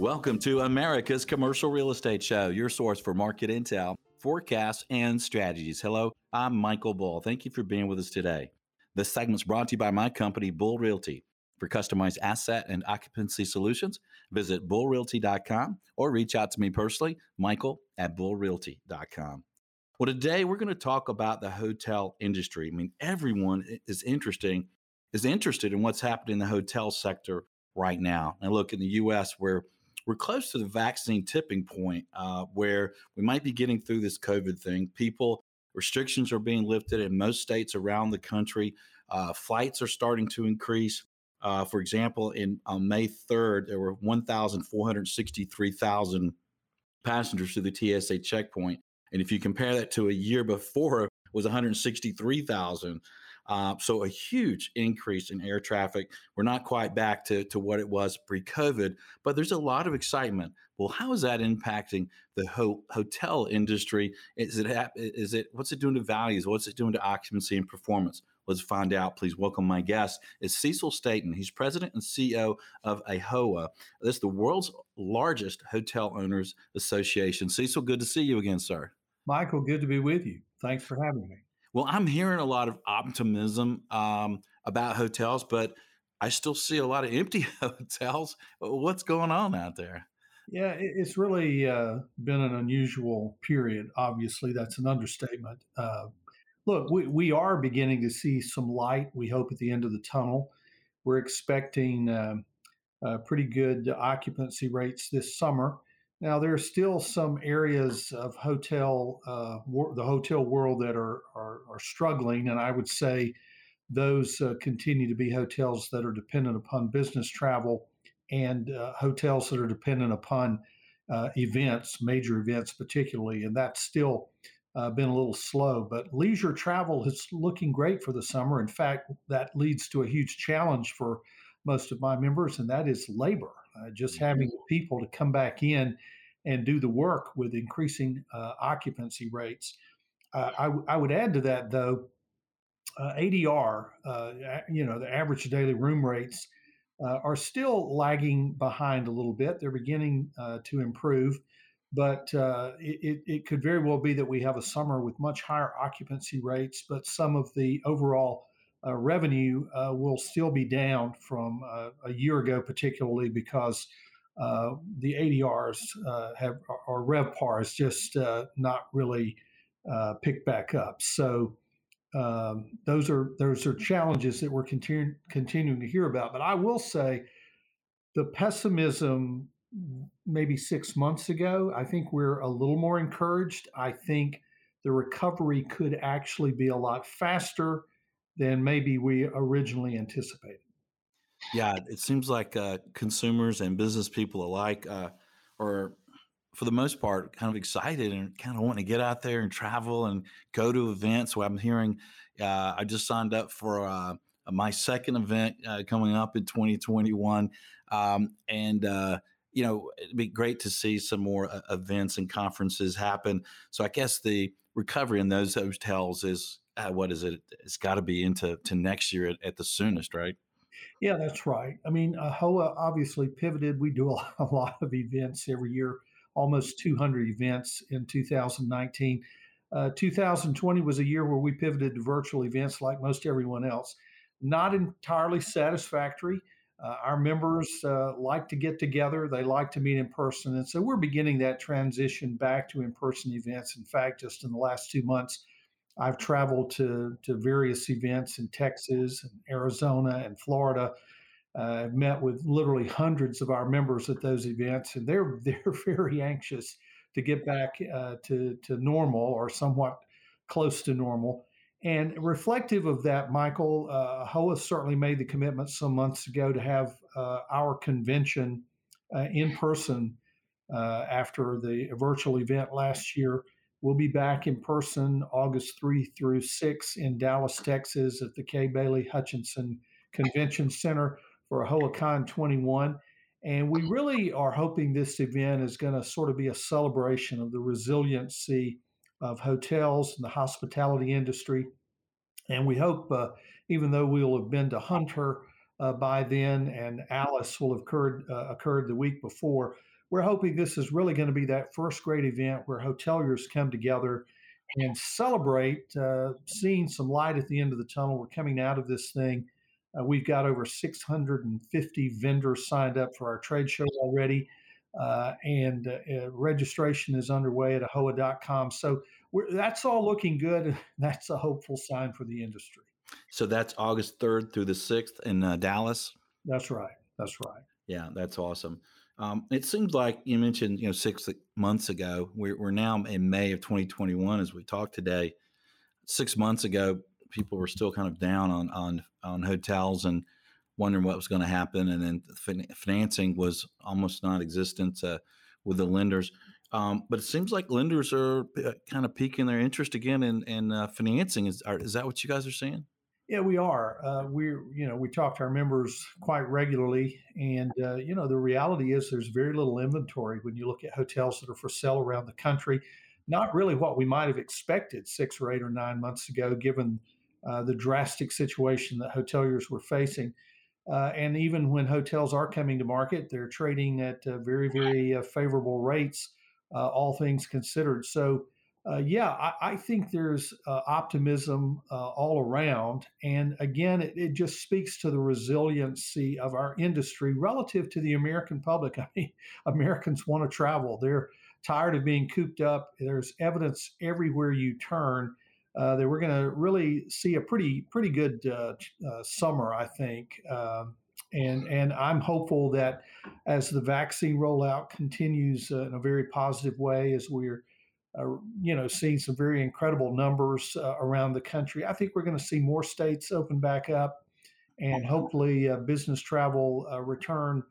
Welcome to America's Commercial Real Estate Show, your source for market intel, forecasts, and strategies. Hello, I'm Michael Bull. Thank you for being with us today. This segment's brought to you by my company, Bull Realty. For customized asset and occupancy solutions, visit bullrealty.com or reach out to me personally, Michael at bullrealty.com. Well, today we're going to talk about the hotel industry. I mean, everyone is interesting is interested in what's happening in the hotel sector right now. And look, in the U.S., where we're close to the vaccine tipping point uh, where we might be getting through this COVID thing. People, restrictions are being lifted in most states around the country. Uh, flights are starting to increase. Uh, for example, in on May 3rd, there were 1,463,000 passengers to the TSA checkpoint. And if you compare that to a year before, it was 163,000. Uh, so a huge increase in air traffic. We're not quite back to, to what it was pre-COVID, but there's a lot of excitement. Well, how is that impacting the ho- hotel industry? Is it is it what's it doing to values? What's it doing to occupancy and performance? Let's find out. Please welcome my guest is Cecil Staton. He's president and CEO of AAHOA. This is the world's largest hotel owners association. Cecil, good to see you again, sir. Michael, good to be with you. Thanks for having me. Well, I'm hearing a lot of optimism um, about hotels, but I still see a lot of empty hotels. What's going on out there? Yeah, it's really uh, been an unusual period. Obviously, that's an understatement. Uh, look, we, we are beginning to see some light, we hope, at the end of the tunnel. We're expecting uh, uh pretty good occupancy rates this summer. Now, there are still some areas of hotel, uh, wor- the hotel world that are, are, are, struggling, and I would say those uh, continue to be hotels that are dependent upon business travel and uh, hotels that are dependent upon uh, events, major events particularly, and that's still uh, been a little slow. But leisure travel is looking great for the summer. In fact, that leads to a huge challenge for most of my members, and that is labor. Uh, just having people to come back in and do the work with increasing uh, occupancy rates. Uh, I, w- I would add to that, though, uh, ADR, uh, you know, the average daily room rates uh, are still lagging behind a little bit. They're beginning to improve, but it, it could very well be that we have a summer with much higher occupancy rates, but some of the overall uh, revenue uh, will still be down from uh, a year ago, particularly because uh, the ADRs uh, have or RevPAR just uh, not really picked back up. So um, those are those are challenges that we're continu- continuing to hear about. But I will say, the pessimism maybe six months ago, I think we're a little more encouraged. I think the recovery could actually be a lot faster than maybe we originally anticipated. Yeah, it seems like uh, consumers and business people alike uh, are, for the most part, kind of excited and kind of wanting to get out there and travel and go to events. So I'm hearing, uh, I just signed up for uh, my second event uh, coming up in 2021, um, and uh, you know it'd be great to see some more events and conferences happen. So I guess the recovery in those hotels is what is it? It's got to be into to next year at, at the soonest, right? Yeah, that's right. I mean, uh, HOA obviously pivoted. We do a, lot of events every year, almost 200 events in 2019. Uh, 2020 was a year where we pivoted to virtual events like most everyone else. Not entirely satisfactory. Uh, our members uh, like to get together, they like to meet in person. And so we're beginning that transition back to in person events. In fact, just in the last two months, I've traveled to, to various events in Texas and Arizona and Florida. Uh, I've met with literally hundreds of our members at those events, and they're they're very anxious to get back uh, to to normal or somewhat close to normal. And reflective of that, Michael, uh, HOA certainly made the commitment some months ago to have uh, our convention uh, in person uh, after the virtual event last year. We'll be back in person August 3 through 6 in Dallas, Texas at the Kay Bailey Hutchison Convention Center for AAHOACON 21. And we really are hoping this event is going to sort of be a celebration of the resiliency of hotels and the hospitality industry. And we hope, uh, even though we'll have been to Hunter uh, by then and ALIS will have occurred, uh, occurred the week before, we're hoping this is really going to be that first great event where hoteliers come together and celebrate uh, seeing some light at the end of the tunnel. We're coming out of this thing. Uh, we've got over 650 vendors signed up for our trade show already, uh, and uh, registration is underway at aahoa.com. So that's all looking good. That's a hopeful sign for the industry. So that's August 3rd through the 6th in uh, Dallas? That's right. That's right. Yeah, that's awesome. Um, it seems like you mentioned, you know, six months ago. We're, we're now in May of 2021 as we talk today. Six months ago, people were still kind of down on on on hotels and wondering what was going to happen, and then fin- financing was almost non-existent uh, with the lenders. Um, but it seems like lenders are uh, kind of piquing their interest again in, in uh, financing. Is, are, is that what you guys are seeing? Yeah, we are. Uh, we're, you know, we talk to our members quite regularly, and uh, you know, the reality is there's very little inventory when you look at hotels that are for sale around the country. Not really what we might have expected six or eight or nine months ago, given uh, the drastic situation that hoteliers were facing. Uh, and even when hotels are coming to market, they're trading at uh, very, very uh, favorable rates, all things considered. So uh, yeah, I, I, think there's uh, optimism uh, all around. And again, it, it, just speaks to the resiliency of our industry relative to the American public. I mean, Americans want to travel, they're tired of being cooped up. There's evidence everywhere you turn. Uh, that we're going to really see a pretty pretty good uh, uh, summer, I think, um, and and I'm hopeful that as the vaccine rollout continues in a very positive way, as we're uh, you know, seeing some very incredible numbers uh, around the country. I think we're going to see more states open back up, and hopefully, uh, business travel uh, return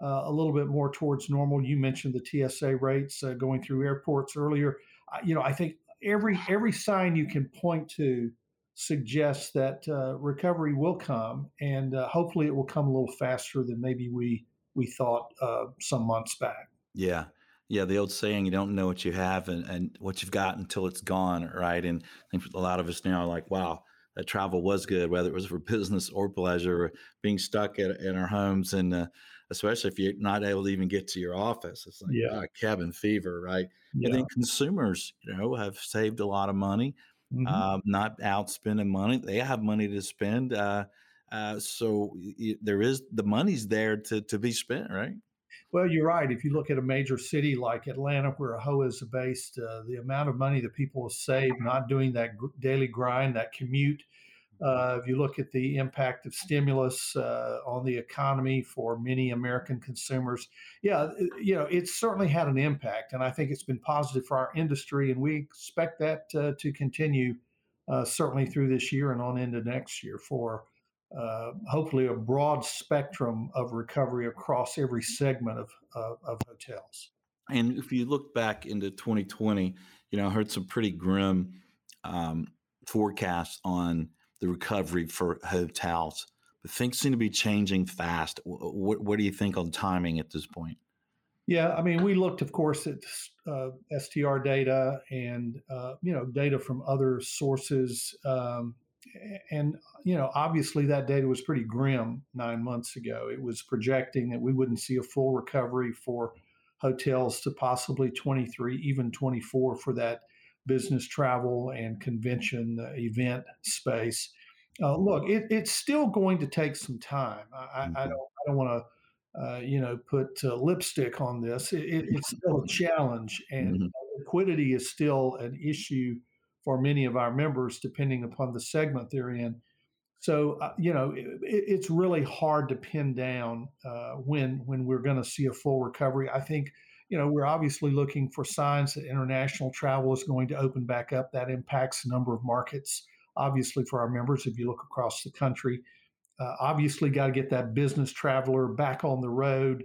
uh, a little bit more towards normal. You mentioned the TSA rates uh, going through airports earlier. you know, I think every every sign you can point to suggests that recovery will come, and hopefully, it will come a little faster than maybe we we thought some months back. Yeah, yeah, the old saying, you don't know what you have and, and what you've got until it's gone, right? And I think a lot of us now are like, wow, that travel was good, whether it was for business or pleasure, or being stuck at, in our homes, and uh, especially if you're not able to even get to your office, it's like yeah. cabin fever, right? Yeah. And then consumers, you know, have saved a lot of money, mm-hmm. uh, not out spending money. They have money to spend, uh, uh so there is the money's there to to be spent, right? Well, you're right. If you look at a major city like Atlanta, where AAHOA is based, uh, the amount of money that people will save not doing that daily grind, that commute. Uh, if you look at the impact of stimulus uh, on the economy for many American consumers, yeah, uh, you know, it's certainly had an impact, and I think it's been positive for our industry, and we expect that uh, to continue uh, certainly through this year and on into next year for uh, hopefully a broad spectrum of recovery across every segment of, of, of, hotels. And if you look back into 2020, you know, I heard some pretty grim um, forecasts on the recovery for hotels, but things seem to be changing fast. What, what do you think on timing at this point? Yeah, I mean, we looked, of course, at uh, STR data and uh, you know data from other sources. Um, and you know obviously that data was pretty grim nine months ago it was projecting that we wouldn't see a full recovery for hotels to possibly 23 even 24 for that business travel and convention uh, event space uh, look it, it's still going to take some time i, mm-hmm. I don't, I don't want to uh, you know put uh, lipstick on this it, it, it's still a challenge and mm-hmm. liquidity is still an issue for many of our members, depending upon the segment they're in. So uh, you know, it, it's really hard to pin down uh, when when we're going to see a full recovery. I think you know we're obviously looking for signs that international travel is going to open back up. That impacts a number of markets. Obviously, for our members, if you look across the country, uh, obviously got to get that business traveler back on the road,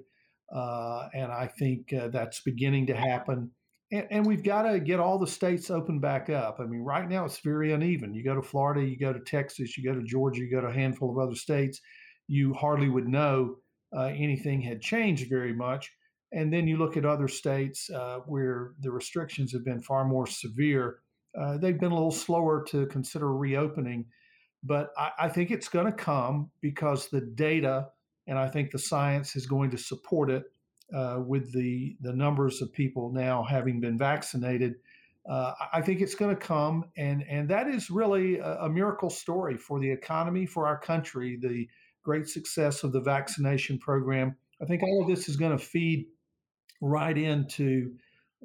uh, and I think uh, that's beginning to happen and, and we've got to get all the states open back up. I mean, right now it's very uneven. You go to Florida, you go to Texas, you go to Georgia, you go to a handful of other states, you hardly would know uh, anything had changed very much. And then you look at other states uh, where the restrictions have been far more severe. Uh, they've been a little slower to consider reopening, but I, I think it's going to come because the data and I think the science is going to support it uh, with the the numbers of people now having been vaccinated. Uh, I think it's going to come, and and that is really a, a, miracle story for the economy, for our country. The great success of the vaccination program. I think all of this is going to feed right into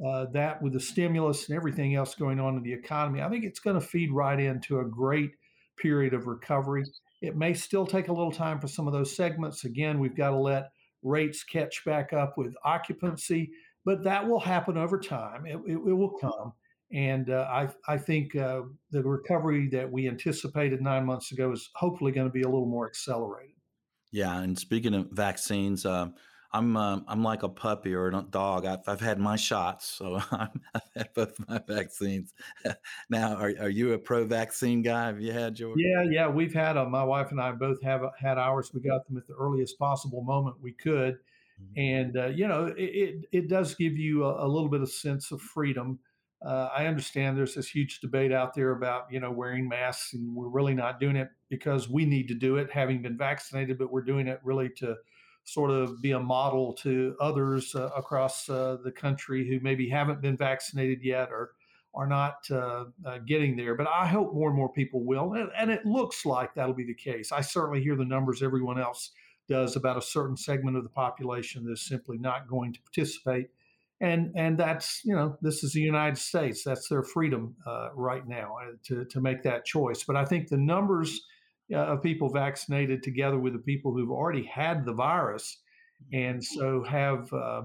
uh, that with the stimulus and everything else going on in the economy. I think it's going to feed right into a great period of recovery. It may still take a little time for some of those segments. Again, we've got to let rates catch back up with occupancy, but that will happen over time. It, it, it will come. And uh, I, I think uh, the recovery that we anticipated nine months ago is hopefully going to be a little more accelerated. Yeah, and speaking of vaccines, uh, I'm um, I'm like a puppy or a dog. I've, I've had my shots, so i have had both my vaccines. now, are, are you a pro-vaccine guy? Have you had yours? Yeah, yeah, we've had them. My wife and I both have had ours. We got them at the earliest possible moment we could, mm-hmm. and uh, you know, it, it, it does give you a, a, little bit of sense of freedom. Uh, I understand there's this huge debate out there about you know wearing masks, and we're really not doing it because we need to do it, having been vaccinated, but we're doing it really to sort of be a model to others uh, across uh, the country who maybe haven't been vaccinated yet or are not uh, uh, getting there. But I hope more and more people will. And, and, it looks like that'll be the case. I certainly hear the numbers everyone else does about a certain segment of the population that's simply not going to participate. And, and that's, you know, this is the United States. That's their freedom uh, right now uh, to, to make that choice. But I think the numbers uh, of people vaccinated together with the people who've already had the virus and mm-hmm. so have uh,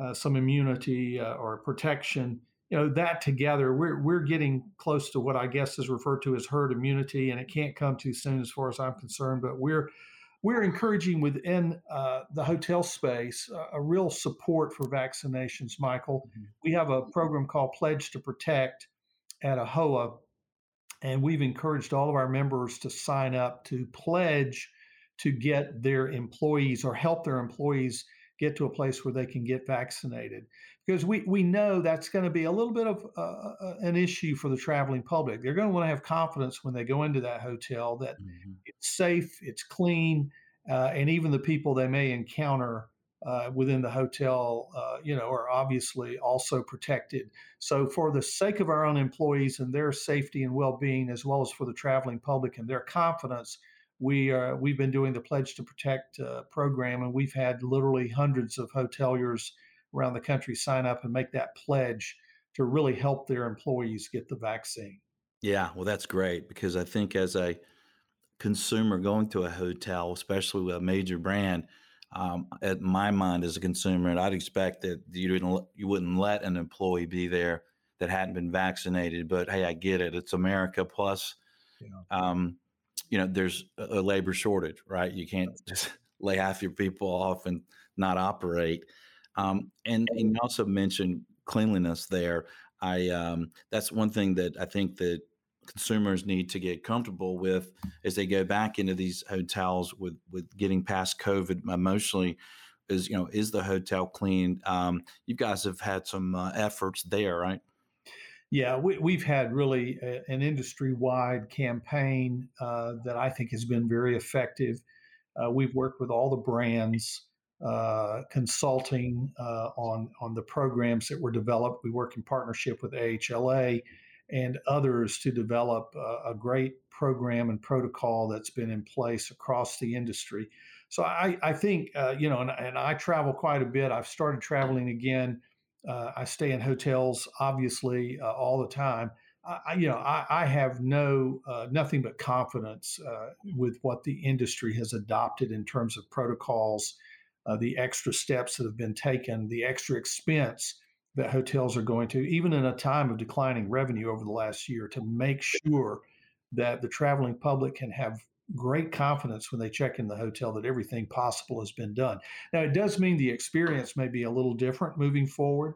uh, some immunity uh, or protection you know that together we're, we're getting close to what i guess is referred to as herd immunity and it can't come too soon as far as i'm concerned but we're we're encouraging within uh, the hotel space a real support for vaccinations michael mm-hmm. we have a program called pledge to protect at AAHOA and we've encouraged all of our members to sign up to pledge to get their employees or help their employees get to a place where they can get vaccinated. Because we, we know that's going to be a little bit of uh, uh, an issue for the traveling public. They're going to want to have confidence when they go into that hotel that mm-hmm. it's safe, it's clean, uh, and even the people they may encounter uh, within the hotel, uh, you know, are obviously also protected. So, for the sake of our own employees and their safety and well-being, as well as for the traveling public and their confidence, we are we've been doing the Pledge to Protect uh, program, and we've had literally hundreds of hoteliers around the country sign up and make that pledge to really help their employees get the vaccine. Yeah, well, that's great because I think as a consumer going to a hotel, especially with a major brand um, at my mind as a consumer, and I'd expect that you didn't you wouldn't let an employee be there that hadn't been vaccinated. But hey, I get it. It's America. Plus, yeah. um, you know, there's a labor shortage, right? You can't just lay half your people off and not operate. Um, and, and you also mentioned cleanliness there. I um, that's one thing that I think that consumers need to get comfortable with as they go back into these hotels with with getting past COVID emotionally is you know is the hotel clean? Um, you guys have had some uh, efforts there, right? Yeah, we, have had really a, an industry wide campaign uh, that I think has been very effective. Uh, we've worked with all the brands. Uh, consulting uh, on on the programs that were developed. We work in partnership with AHLA and others to develop a, a great program and protocol that's been in place across the industry. So I, I think, uh, you know, and, and, I travel quite a bit. I've started traveling again. Uh, I stay in hotels, obviously, uh, all the time. I, you know, I, I have no uh, nothing but confidence uh, with what the industry has adopted in terms of protocols, uh, the extra steps that have been taken, the extra expense that hotels are going to, even in a time of declining revenue over the last year, to make sure that the traveling public can have great confidence when they check in the hotel that everything possible has been done. Now, it does mean the experience may be a little different moving forward.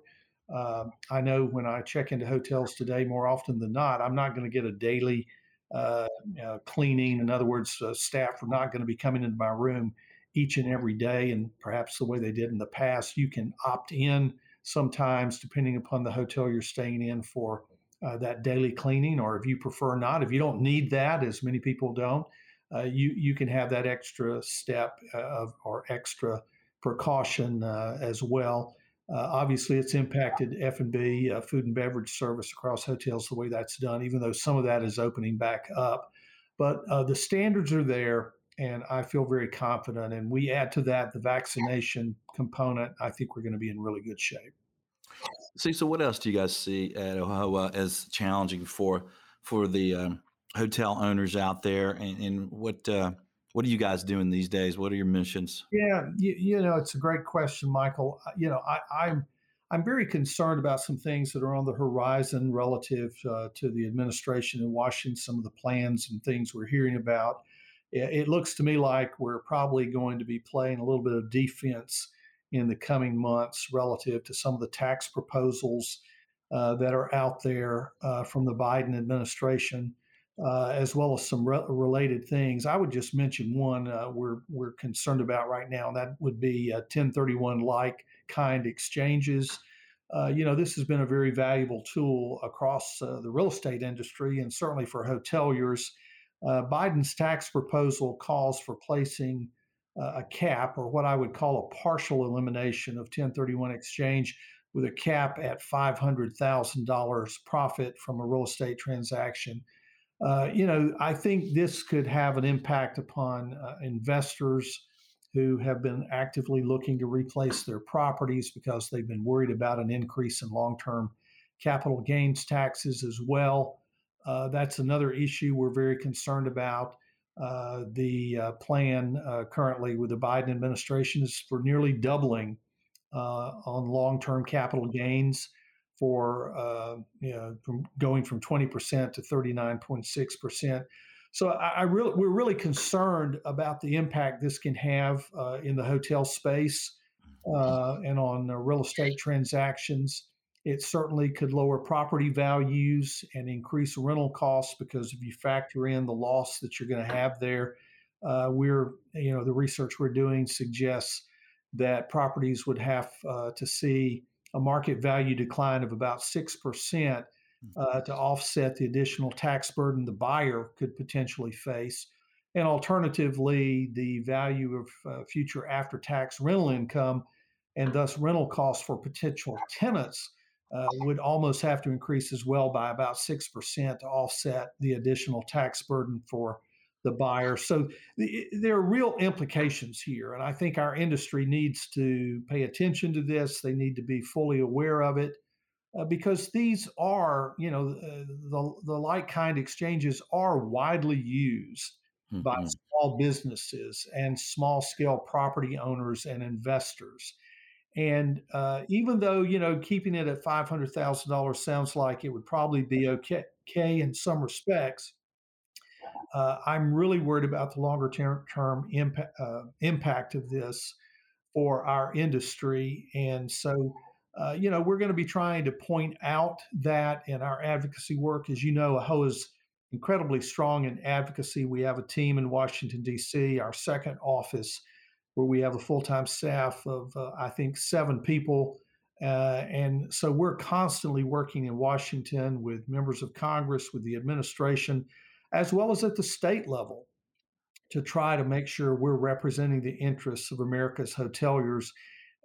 Uh, I know when I check into hotels today, more often than not, I'm not going to get a daily uh, uh, cleaning. In other words, uh, staff are not going to be coming into my room each and every day, and perhaps the way they did in the past. You can opt in sometimes, depending upon the hotel you're staying in, for uh, that daily cleaning, or if you prefer not, if you don't need that, as many people don't, uh, you you can have that extra step uh, of or extra precaution uh, as well. Uh, obviously, it's impacted F and B, food and beverage service across hotels the way that's done. Even though some of that is opening back up, but the standards are there, and I feel very confident. And we add to that the vaccination component. I think we're going to be in really good shape. See, so what else do you guys see at AAHOA as challenging for for the um, hotel owners out there, and, and what uh, what are you guys doing these days? What are your missions? Yeah, you, you know, it's a great question, Michael. Uh, you know, I, I'm I'm very concerned about some things that are on the horizon relative uh, to the administration in Washington. Some of the plans and things we're hearing about. It, looks to me like we're probably going to be playing a little bit of defense in the coming months relative to some of the tax proposals uh, that are out there uh, from the Biden administration uh, as well as some re- related things. I would just mention one uh, we're we're concerned about right now, and that would be 1031 like kind exchanges. Uh, you know, this has been a very valuable tool across uh, the real estate industry, and certainly for hoteliers. Uh, Biden's tax proposal calls for placing a cap, or what I would call a partial elimination of 1031 exchange, with a cap at $500,000 profit from a real estate transaction uh, you know, I think this could have an impact upon uh, investors who have been actively looking to replace their properties because they've been worried about an increase in long term capital gains taxes as well. Uh, that's another issue we're very concerned about. Uh, the uh, plan currently with the Biden administration is for nearly doubling on long term capital gains for uh, you know from going from 20% to 39.6%. So I, I really we're really concerned about the impact this can have uh, in the hotel space uh, and on real estate transactions. It certainly could lower property values and increase rental costs because if you factor in the loss that you're going to have there, uh, we're you know the research we're doing suggests that properties would have uh, to see a market value decline of about 6% hmm. uh, to offset the additional tax burden the buyer could potentially face. And alternatively, the value of uh, future after tax rental income and thus rental costs for potential tenants uh, would almost have to increase as well by about 6% to offset the additional tax burden for the buyer. So the, there are real implications here, and I think our industry needs to pay attention to this. They need to be fully aware of it uh, because these are, you know, uh, the the like kind exchanges are widely used mm-hmm. by small businesses and small scale property owners and investors. And uh, even though you know keeping it at five hundred thousand dollars sounds like it would probably be okay, okay in some respects, uh, I'm really worried about the longer term, term impact, uh, impact of this for our industry. And so, uh, you know, we're going to be trying to point out that in our advocacy work. As you know, AAHOA is incredibly strong in advocacy. We have a team in Washington, D.C., our second office, where we have a full time staff of, uh, I think, seven people. Uh, and so we're constantly working in Washington with members of Congress, with the administration, as well as at the state level to try to make sure we're representing the interests of America's hoteliers.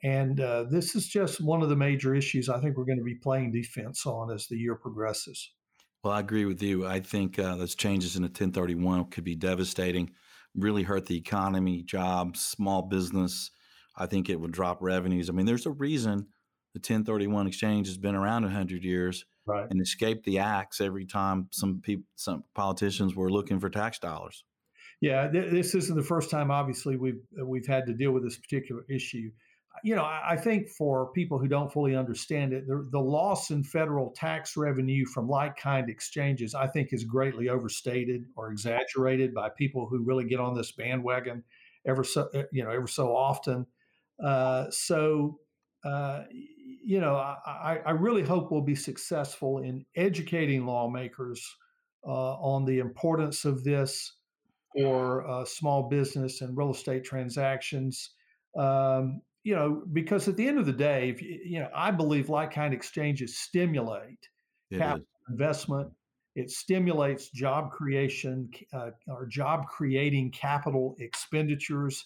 And uh, this is just one of the major issues I think we're going to be playing defense on as the year progresses. Well, I agree with you. I think uh, those changes in the 1031 could be devastating, really hurt the economy, jobs, small business. I think it would drop revenues. I mean, there's a reason the 1031 exchange has been around 100 years right. and escaped the axe every time some people, some politicians were looking for tax dollars. Yeah, th- this isn't the first time. Obviously, we've we've had to deal with this particular issue. You know, I, I think for people who don't fully understand it, the, the loss in federal tax revenue from like kind exchanges, I think, is greatly overstated or exaggerated by people who really get on this bandwagon ever so eh, you know ever so often. Uh, so uh, you know, I, I, really hope we'll be successful in educating lawmakers uh, on the importance of this for uh, small business and real estate transactions. Um, you know, because at the end of the day, if you, you know, I believe like kind exchanges stimulate it capital is. investment. It stimulates job creation uh, or job creating capital expenditures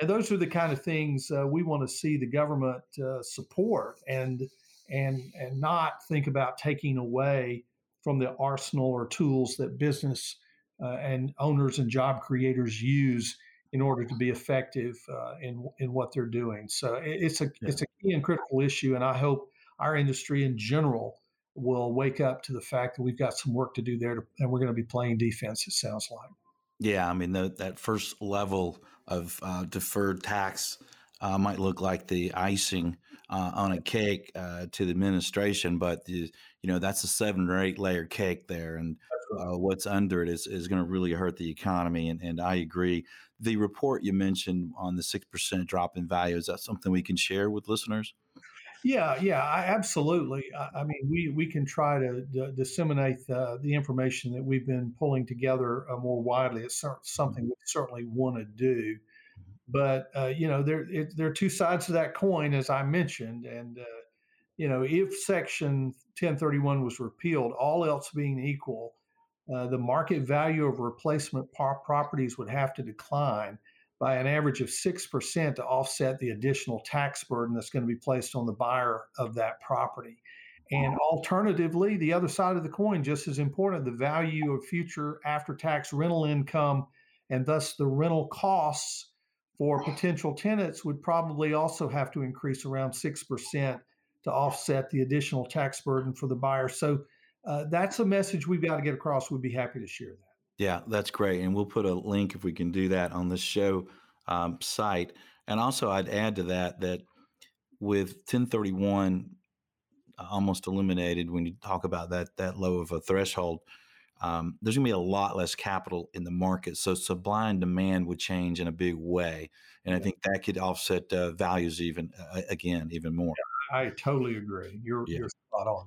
and those are the kind of things uh, we want to see the government uh, support and and and not think about taking away from the arsenal or tools that business uh, and owners and job creators use in order to be effective uh, in in what they're doing. So it's a yeah. it's a key and critical issue, and I hope our industry in general will wake up to the fact that we've got some work to do there, to, and we're going to be playing defense. It sounds like. Yeah, I mean the, that first level of uh, deferred tax uh, might look like the icing uh, on a cake uh, to the administration, but the, you know that's a seven or eight layer cake there, and uh, what's under it is, is going to really hurt the economy. And, and I agree. The report you mentioned on the six percent drop in value is that something we can share with listeners? Yeah, yeah, I, absolutely. I, I, mean, we we can try to d- disseminate the, the, information that we've been pulling together uh, more widely. It's something mm-hmm. we certainly want to do, but uh, you know, there it, there are two sides to that coin, as I mentioned, and uh, you know, if Section 1031 was repealed, all else being equal, uh, the market value of replacement par- properties would have to decline by an average of 6% to offset the additional tax burden that's going to be placed on the buyer of that property. And alternatively, the other side of the coin, just as important, the value of future after tax rental income and thus the rental costs for potential tenants would probably also have to increase around 6% to offset the additional tax burden for the buyer. So uh, that's a message we've got to get across. We'd be happy to share that. Yeah, that's great. And we'll put a link if we can do that on the show um, site. And also, I'd add to that that with 1031 uh, almost eliminated, when you talk about that that low of a threshold, um, there's going to be a lot less capital in the market. So supply and demand would change in a big way, and. I think that could offset uh, values even uh, again even more. Yeah, I totally agree. You're yeah. you're spot on.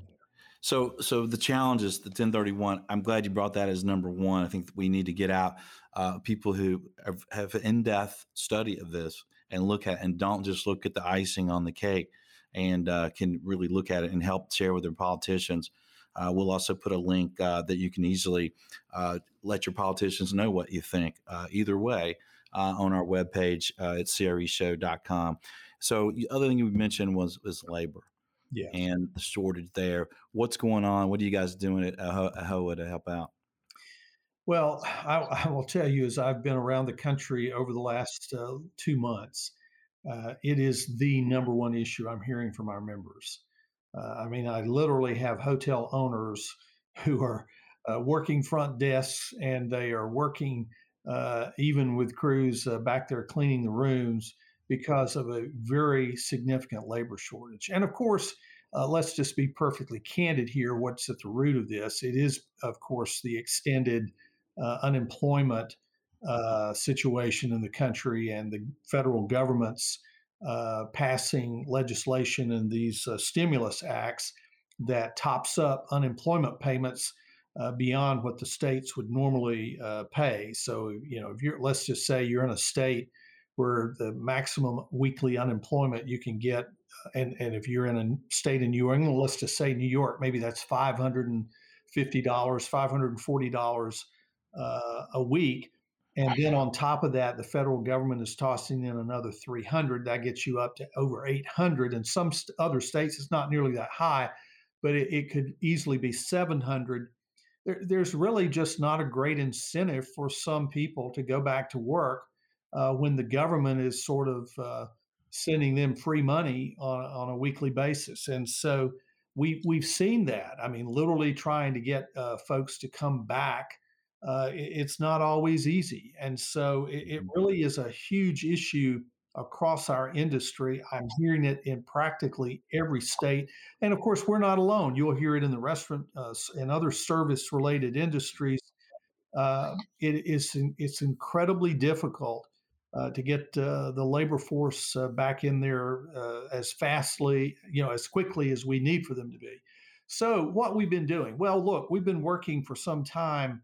So, so the challenge is the 1031. I'm glad you brought that as number one. I think we need to get out uh, people who have, have an in-depth study of this and look at and don't just look at the icing on the cake and uh, can really look at it and help share with their politicians. Uh, we'll also put a link uh, that you can easily uh, let your politicians know what you think uh, either way on our webpage uh, at creshow.com. So the other thing you mentioned was, was labor yeah. and the shortage there. What's going on? What are you guys doing at AAHOA to help out? Well, I, I, will tell you, as I've been around the country over the last uh, two months, uh, it is the number one issue I'm hearing from our members. Uh, I mean, I literally have hotel owners who are uh, working front desks and they are working uh, even with crews back there cleaning the rooms because of a very significant labor shortage. And of course, uh, let's just be perfectly candid here. What's at the root of this? It is, of course, the extended uh, unemployment uh, situation in the country and the federal government's uh, passing legislation and these uh, stimulus acts that tops up unemployment payments uh, beyond what the states would normally pay. So, you know, if you're, let's just say you're in a state where the maximum weekly unemployment you can get, uh, and, and if you're in a state in New England, let's just say New York, maybe that's $550, $540 uh, a week. And then on top of that, the federal government is tossing in another 300. That gets you up to over 800. In some st- other states, it's not nearly that high, but it, it could easily be 700. There, there's really just not a great incentive for some people to go back to work uh, when the government is sort of uh, sending them free money on, on a weekly basis. And so we, we've seen that. I mean, literally trying to get uh, folks to come back, uh, it's not always easy. And so it, it, mm-hmm. really is a huge issue across our industry. I'm hearing it in practically every state. And of course, we're not alone. You'll hear it in the restaurant uh, and other service related industries. Uh, it is it's incredibly difficult uh, to get uh, the labor force uh, back in there uh, as fastly, you know, as quickly as we need for them to be. So, what we've been doing? Well, look, we've been working for some time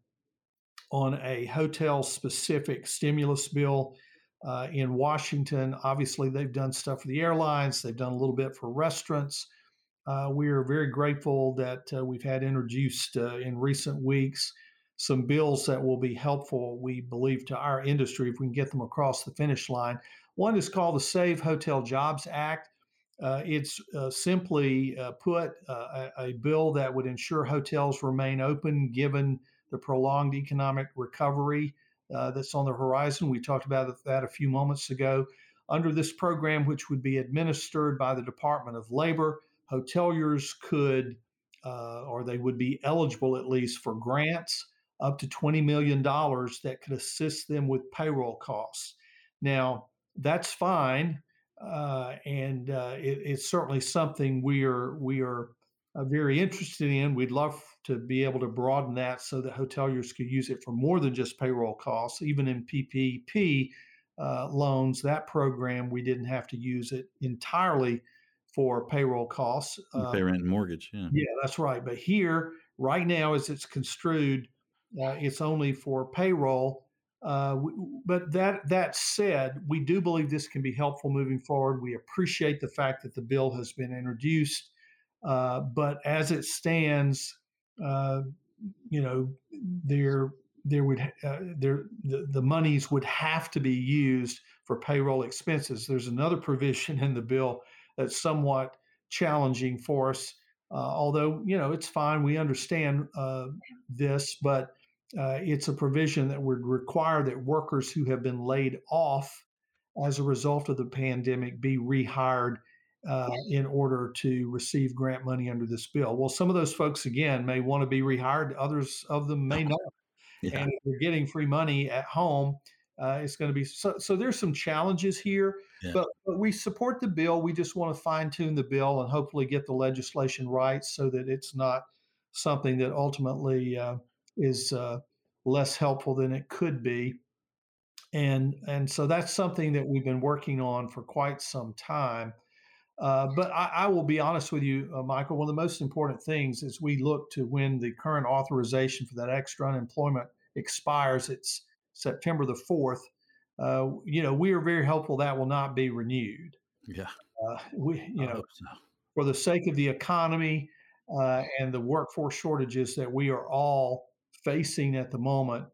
on a hotel specific stimulus bill uh, in Washington. Obviously, they've done stuff for the airlines, they've done a little bit for restaurants. Uh, we are very grateful that we've had introduced in recent weeks some bills that will be helpful, we believe, to our industry if we can get them across the finish line. One is called the Save Hotel Jobs Act. Uh, it's uh, simply uh, put uh, a, a, bill that would ensure hotels remain open given the prolonged economic recovery uh, that's on the horizon. We talked about that a few moments ago. Under this program, which would be administered by the Department of Labor, hoteliers could, uh, or they would be eligible at least for grants up to $20 million that could assist them with payroll costs. Now, that's fine. Uh, and uh, it, it's certainly something we are we are uh, very interested in. We'd love to be able to broaden that so that hoteliers could use it for more than just payroll costs. Even in PPP uh, loans, that program we didn't have to use it entirely for payroll costs. Uh, pay rent and mortgage. Yeah. Yeah, that's right. But here, right now, as it's construed, uh, it's only for payroll. Uh, but that that said, we do believe this can be helpful moving forward. We appreciate the fact that the bill has been introduced, uh, but as it stands, uh, you know, there there would uh, there the, the monies would have to be used for payroll expenses. There's another provision in the bill that's somewhat challenging for us. Uh, although you know it's fine, we understand uh, this, but uh, it's a provision that would require that workers who have been laid off as a result of the pandemic be rehired uh, in order to receive grant money under this bill. Well, some of those folks, again, may want to be rehired, others of them may not. Yeah. And if they're getting free money at home, uh, it's going to be so, so. There's some challenges here, yeah. but, but we support the bill. We just want to fine tune the bill and hopefully get the legislation right so that it's not something that ultimately uh, is uh, less helpful than it could be. And, and so that's something that we've been working on for quite some time. Uh, but I, I, will be honest with you, uh, Michael. One of the most important things is we look to when the current authorization for that extra unemployment expires. It's September the fourth. Uh, you know, we are very hopeful that will not be renewed. Yeah. Uh, we, you know, so. for the sake of the economy uh, and the workforce shortages that we are all facing at the moment,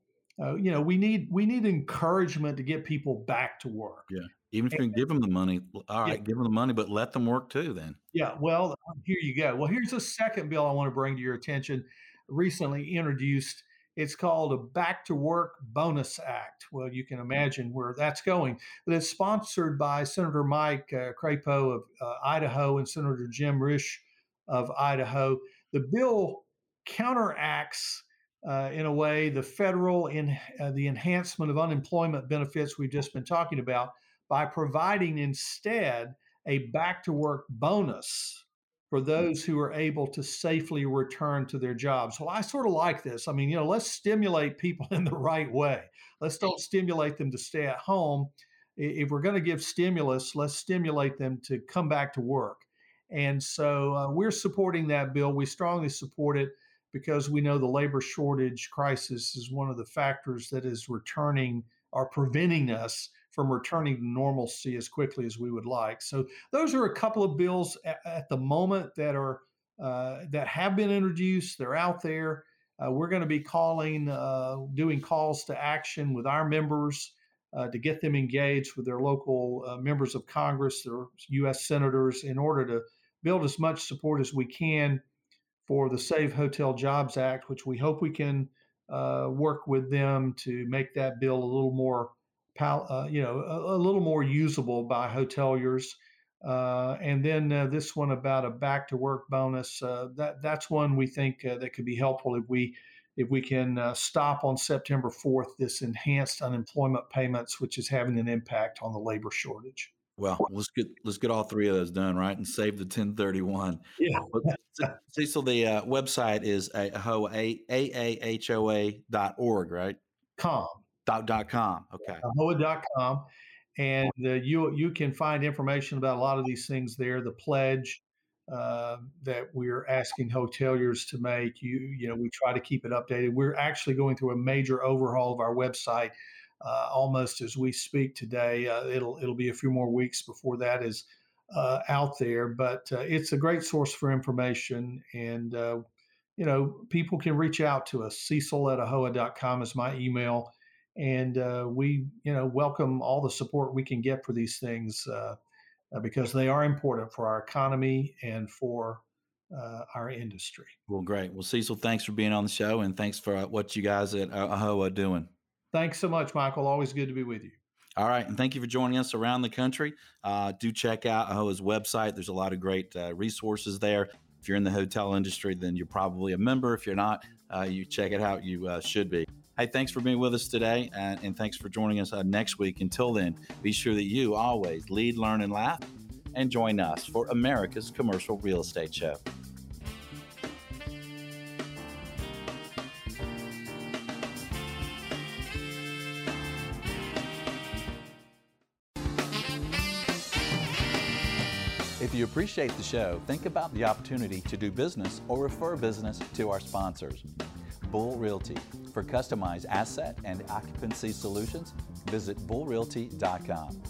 uh, you know, we need we need encouragement to get people back to work. Yeah. Even if you give them the money, all right, yeah. give them the money, but let them work too. Then. Yeah. Well, here you go. Well, here's a second bill I want to bring to your attention. Recently introduced. It's called a Back to Work Bonus Act. Well, you can imagine where that's going. But it's sponsored by Senator Mike uh, Crapo of uh, Idaho and Senator Jim Risch of Idaho. The bill counteracts uh, in a way the federal in uh, the enhancement of unemployment benefits we've just been talking about by providing instead a back to work bonus for those who are able to safely return to their jobs. Well, I sort of like this. I mean, you know, let's stimulate people in the right way. Let's don't stimulate them to stay at home. If we're going to give stimulus, let's stimulate them to come back to work. And so uh, we're supporting that bill. We strongly support it because we know the labor shortage crisis is one of the factors that is returning or preventing us from returning to normalcy as quickly as we would like. So those are a couple of bills at, at the moment that are uh, that have been introduced. They're out there. Uh, we're going to be calling, uh, doing calls to action with our members uh, to get them engaged with their local uh, members of Congress, their U.S. senators, in order to build as much support as we can for the Save Hotel Jobs Act, which we hope we can uh, work with them to make that bill a little more, uh, you know, a, a, little more usable by hoteliers. Uh, and then uh, this one about a back to work bonus. Uh, that that's one we think uh, that could be helpful if we if we can stop on September 4th this enhanced unemployment payments, which is having an impact on the labor shortage. Well, let's get let's get all three of those done, right, and save the 1031. Yeah. Cecil, the uh, website is AAHOA dot org, right? Com. Dot, dot com. Okay. AAHOA com, and uh, you you can find information about a lot of these things there. The pledge uh, that we're asking hoteliers to make. You you know we try to keep it updated. We're actually going through a major overhaul of our website uh, almost as we speak today. It'll it'll be a few more weeks before that is out there, but it's a great source for information, and you know, people can reach out to us. Cecil at aahoa.com is my email. And uh, we, you know, welcome all the support we can get for these things uh, uh because they are important for our economy and for uh, our industry. Well, great. Well, Cecil, thanks for being on the show and thanks for uh, what you guys at AAHOA are doing. Thanks so much, Michael. Always good to be with you. All right, and thank you for joining us around the country. Uh, do check out AAHOA's website. There's a lot of great uh, resources there. If you're in the hotel industry, then you're probably a member. If you're not, uh, you check it out. You uh, should be. Hey, thanks for being with us today, and, and thanks for joining us uh, next week. Until then, be sure that you always lead, learn, and laugh, and join us for America's Commercial Real Estate Show. If you appreciate the show, think about the opportunity to do business or refer business to our sponsors. Bull Realty. For customized asset and occupancy solutions, visit bullrealty.com.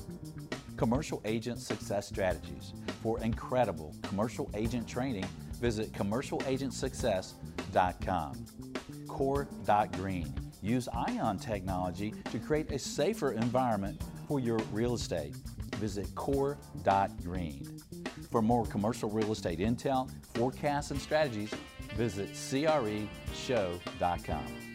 Commercial Agent Success Strategies. For incredible commercial agent training, visit commercialagentsuccess.com. Core.green. Use ion technology to create a safer environment for your real estate. Visit core.green. For more commercial real estate intel, forecasts, and strategies, visit CREshow.com.